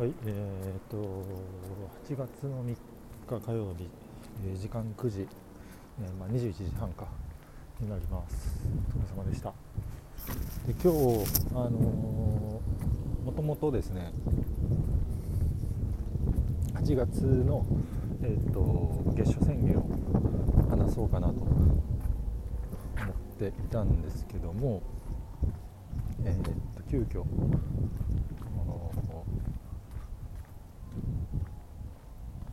はい、えー、と8月の3日火曜日、えー時間9時、えーまあ、21時半かになります。お疲れ様でした。で今日、あのーもともとですね、8月の、えー、と月初宣言を話そうかなと思っていたんですけども、えー、と急遽あの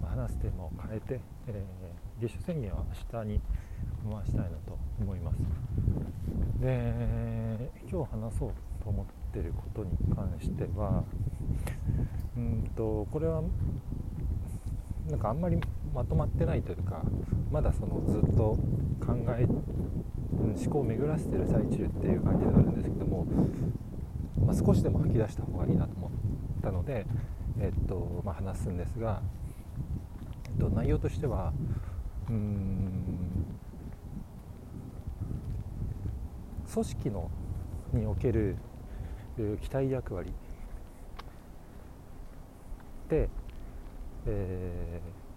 まあ話すテーマを変えて、えー月初宣言は明日に回したいなと思います。で今日話そうと思ってることに関してはうんとこれはなんかあんまりまとまってないというかまだそのずっと考え思考を巡らせてる最中っていう感じではあるんですけども、まあ、少しでも吐き出した方がいいなと思ったので、えっとまあ、話すんですが、と、内容としてはうん組織のにおける期待役割。で、えー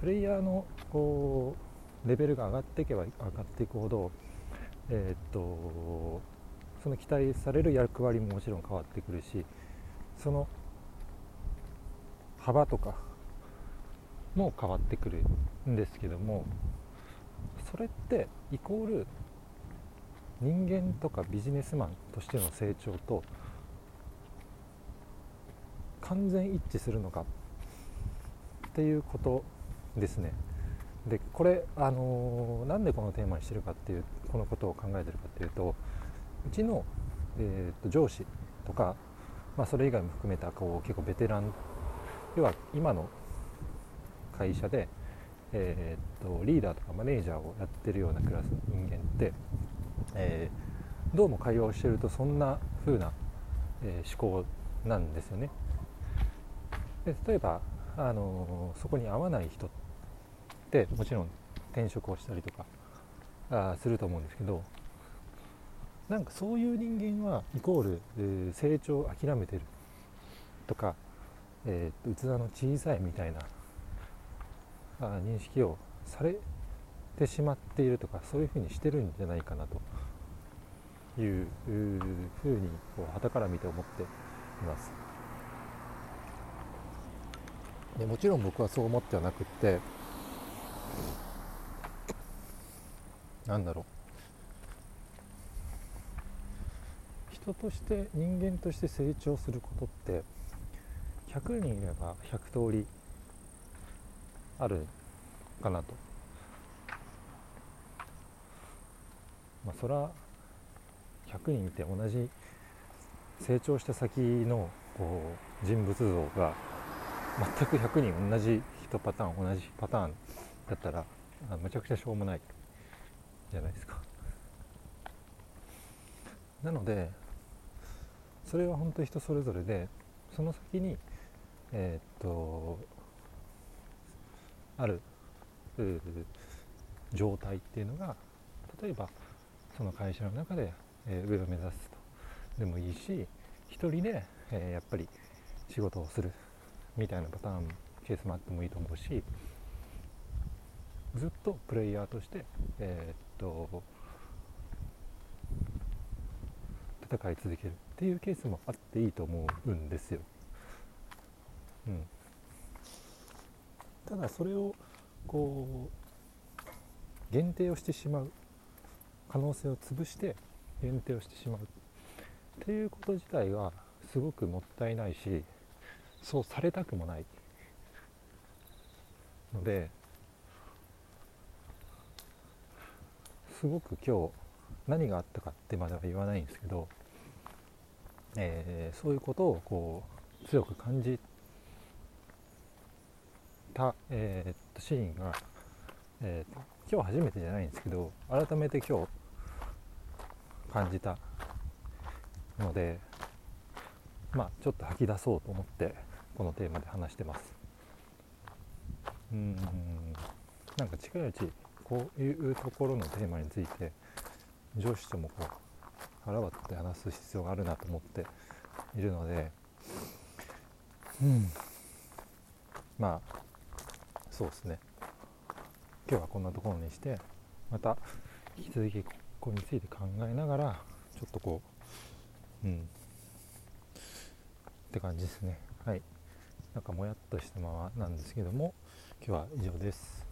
プレイヤーのこうレベルが上がっていけば上がっていくほど、えーっとその期待される役割ももちろん変わってくるしその幅とかも変わってくるんですけどもそれってイコール人間とかビジネスマンとしての成長と完全一致するのかっていうことですね。でこれ、あのーなんでこのテーマにしてるかっていうこのことを考えてるかっていうとうちの、えーと上司とか、まあ、それ以外も含めたこう結構ベテラン要は今の会社で、えーとリーダーとかマネージャーをやってるようなクラスの人間って、えーどうも会話をしてるとそんな風な、えー思考なんですよね。で例えば、あのーそこに合わない人ってもちろん転職をしたりとかあすると思うんですけどなんかそういう人間はイコール、えー成長を諦めてるとか、えーと器の小さいみたいな認識をされてしまっているとかそういうふうにしてるんじゃないかなというふうにこう傍から見て思っています。でもちろん僕はそう思ってはなくってなんだろう。人として人間として成長することって100人いれば100通りあるかなと。まあそれは100人いて同じ成長した先のこう人物像が全く100人同じ1パターン同じパターンだったらあめちゃくちゃしょうもないじゃないですか。なのでそれは本当に人それぞれでその先にえっとある状態っていうのが例えばその会社の中で、え上を目指すとでもいいし一人で、えやっぱり仕事をするみたいなパターンケースもあってもいいと思うしずっとプレイヤーとして、えっと戦い続けるっていうケースもあっていいと思うんですよ。うん、ただそれをこう限定をしてしまう可能性を潰して限定をしてしまうっていうこと自体がすごくもったいないしそうされたくもないのですごく今日何があったかってまでは言わないんですけど、えーそういうことをこう強く感じてた、えーっとシーンが、えー今日初めてじゃないんですけど改めて今日感じたのでまあちょっと吐き出そうと思ってこのテーマで話してます。うーんなんか近いうちこういうところのテーマについて上司ともこう腹割って話す必要があるなと思っているのでうん。まあそうですね。今日はこんなところにしてまた引き続きここについて考えながらちょっとこううん。って感じですね。はい。なんかもやっとしたままなんですけども今日は以上です。